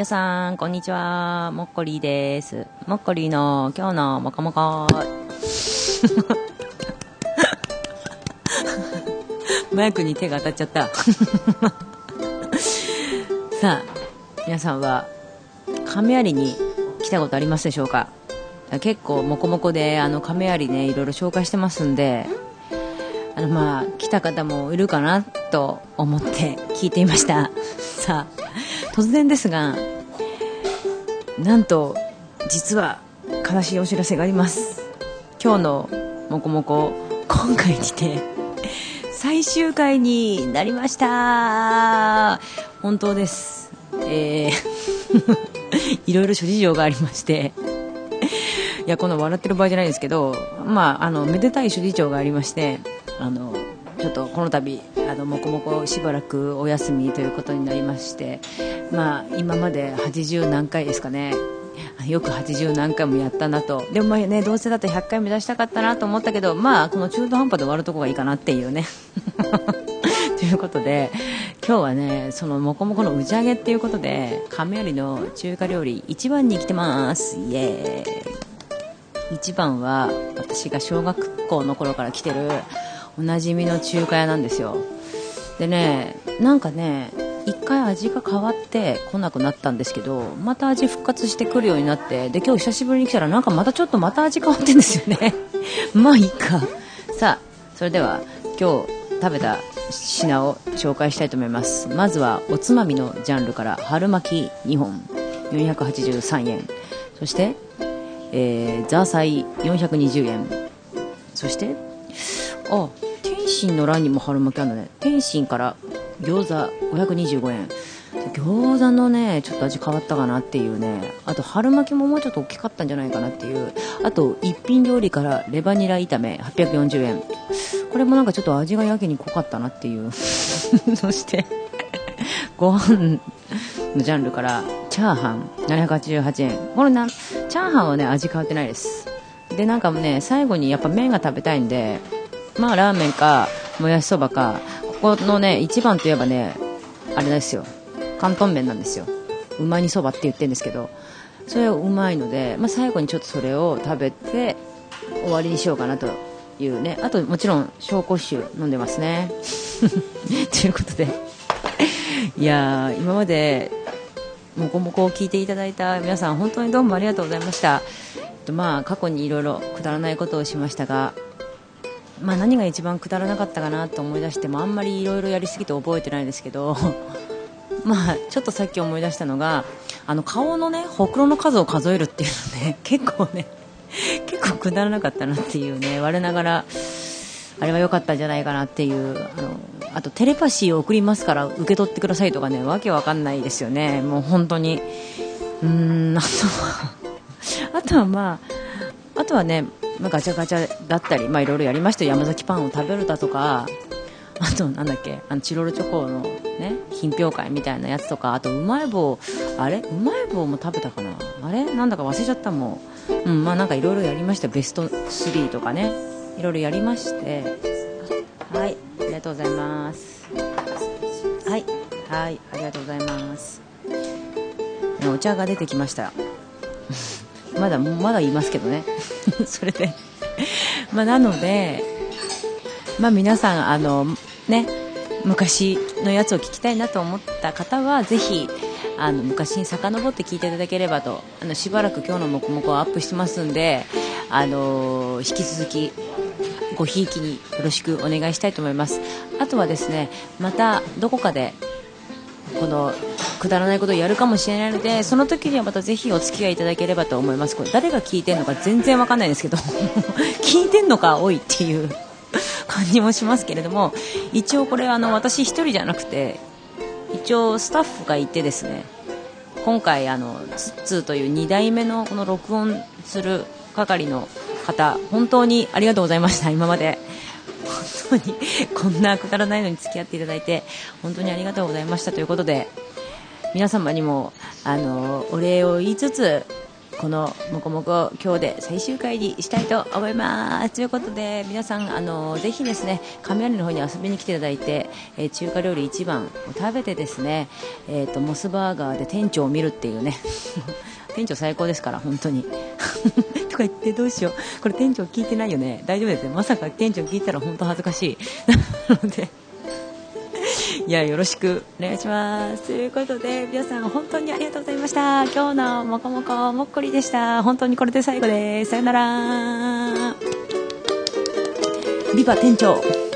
皆さん、こんにちは。もっこりーです。もっこりーの今日のもこもこ。マイクに手が当たっちゃった。さあ、皆さんは、亀有に来たことありますでしょうか？結構もこもこで、あの、亀有ね、いろいろ紹介してますんで、あの、まあ、来た方もいるかなと思って聞いていました。さあ、突然ですが、なんと、実は悲しいお知らせがあります。今日のもこもこ、今回にて、最終回になりました本当です。えー、いろいろ諸事情がありまして、いや、この笑ってる場合じゃないんですけど、まあ、あの、めでたい諸事情がありまして、あの、ちょっとこの度、あの、もこもこしばらくお休みということになりまして、まあ、今まで80何回ですかね。よく80何回もやったなと。でもまあね、どうせだって100回目指したかったなと思ったけど、まあ、この中途半端で終わるとこがいいかなっていうね。ということで、今日はね、そのもこもこの打ち上げっていうことで、亀有の中華料理一番に来てます。イエーイ。一番は私が小学校の頃から来てるおなじみの中華屋なんですよでねなんかね一回味が変わって来なくなったんですけどまた味復活してくるようになってで今日久しぶりに来たらなんかまたちょっとまた味変わってんですよね。まあいいか。さあそれでは今日食べた品を紹介したいと思います。まずはおつまみのジャンルから春巻き2本483円。そしてえー、ザーサイ420円。そしてあ天津の欄にも春巻きあるんだね。天津から餃子525円。餃子のねちょっと味変わったかなっていうね。あと春巻きももうちょっと大きかったんじゃないかなっていう。あと一品料理からレバニラ炒め840円。これもなんかちょっと味がやけに濃かったなっていう。そしてご飯のジャンルからチャーハン788円。これなチャーハンはね味変わってないです。でなんかね最後にやっぱ麺が食べたいんでまあラーメンかもやしそばかここのね一番といえばねあれですよ。広東麺なんですよ。うま煮そばって言ってるんですけどそれはうまいので、まあ、最後にちょっとそれを食べて終わりにしようかなというね。あともちろん紹興酒飲んでますね。ということで。いやー今までもこもこを聞いていただいた皆さん本当にどうもありがとうございました。まあ過去にいろいろくだらないことをしましたがまあ何が一番くだらなかったかなと思い出してもあんまりいろいろやりすぎて覚えてないですけど まあちょっとさっき思い出したのがあの顔のねほくろの数を数えるっていうのね 結構ね 結構くだらなかったなっていうね我ながらあれは良かったんじゃないかなっていうあのあとテレパシーを送りますから受け取ってくださいとかねわけわかんないですよね。もう本当に。うーんあとはあとはまああとはね、まあ、ガチャガチャだったりまあいろいろやりましたよ。山崎パンを食べるだとかあとなんだっけあのチロルチョコのね品評会みたいなやつとかあとうまい棒あれ？うまい棒も食べたかな？あれ？なんだか忘れちゃったもん。うんまあなんかいろいろやりました。ベスト3とかね。いろいろやりまして。はいありがとうございます。はいはいありがとうございます。お茶が出てきました。まだまだ言いますけどね。それで。まなのでまあ皆さんあのね昔のやつを聞きたいなと思った方はぜひあの昔に遡って聞いていただければとあのしばらく今日のもこもこをアップしてますんであの引き続きごひいきによろしくお願いしたいと思います。あとはですねまたどこかでこのくだらないことをやるかもしれないのでその時にはまたぜひお付き合いいただければと思います。これ誰が聞いてるのか 全然わかんないですけど 聞いてんのかおいっていう 感じもしますけれども一応これあの私一人じゃなくて一応スタッフがいてですね今回あのツッツーという2代目のこの録音する係の方本当にありがとうございました。今まで。本当にこんなくだらないのに付き合っていただいて本当にありがとうございましたということで皆様にもあのお礼を言いつつこのもこもこ今日で最終回にしたいと思います。ということで皆さんあのぜひですね亀有の方に遊びに来ていただいて、えー、中華料理一番を食べてですね、えーと、モスバーガーで店長を見るっていうね。店長最高ですから本当に。とか言ってどうしよう。これ店長聞いてないよね。大丈夫ですよまさか店長聞いたら本当恥ずかしい。なのでいやよろしくお願いします。ということで皆さん本当にありがとうございました。今日のもこもこもっこりでした。本当にこれで最後です。さよなら。ビバ店長。